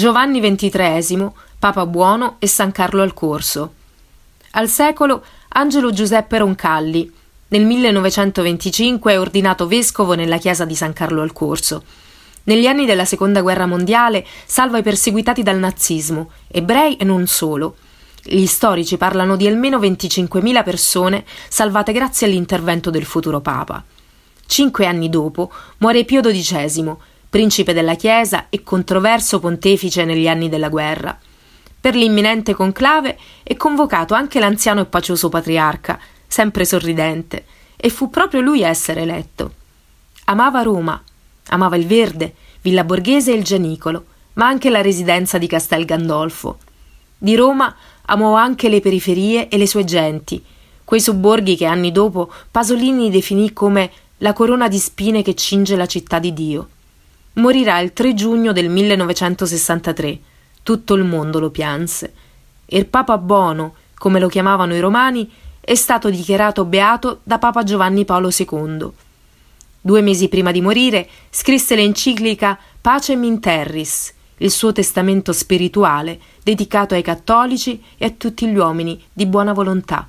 Giovanni XXIII, Papa Buono e San Carlo al Corso. Al secolo Angelo Giuseppe Roncalli. Nel 1925 è ordinato vescovo nella chiesa di San Carlo al Corso. Negli anni della Seconda Guerra Mondiale salva i perseguitati dal nazismo, ebrei e non solo. Gli storici parlano di almeno 25.000 persone salvate grazie all'intervento del futuro Papa. Cinque anni dopo muore Pio XII, principe della Chiesa e controverso pontefice negli anni della guerra. Per l'imminente conclave è convocato anche l'anziano e pacioso patriarca, sempre sorridente, e fu proprio lui a essere eletto. Amava Roma, amava il verde, Villa Borghese e il Gianicolo, ma anche la residenza di Castel Gandolfo. Di Roma amò anche le periferie e le sue genti, quei sobborghi che anni dopo Pasolini definì come la corona di spine che cinge la città di Dio. Morirà il 3 giugno del 1963. Tutto il mondo lo pianse. Il Papa Bono, come lo chiamavano i romani, è stato dichiarato beato da Papa Giovanni Paolo II. Due mesi prima di morire scrisse l'enciclica Pacem in Terris, il suo testamento spirituale dedicato ai cattolici e a tutti gli uomini di buona volontà.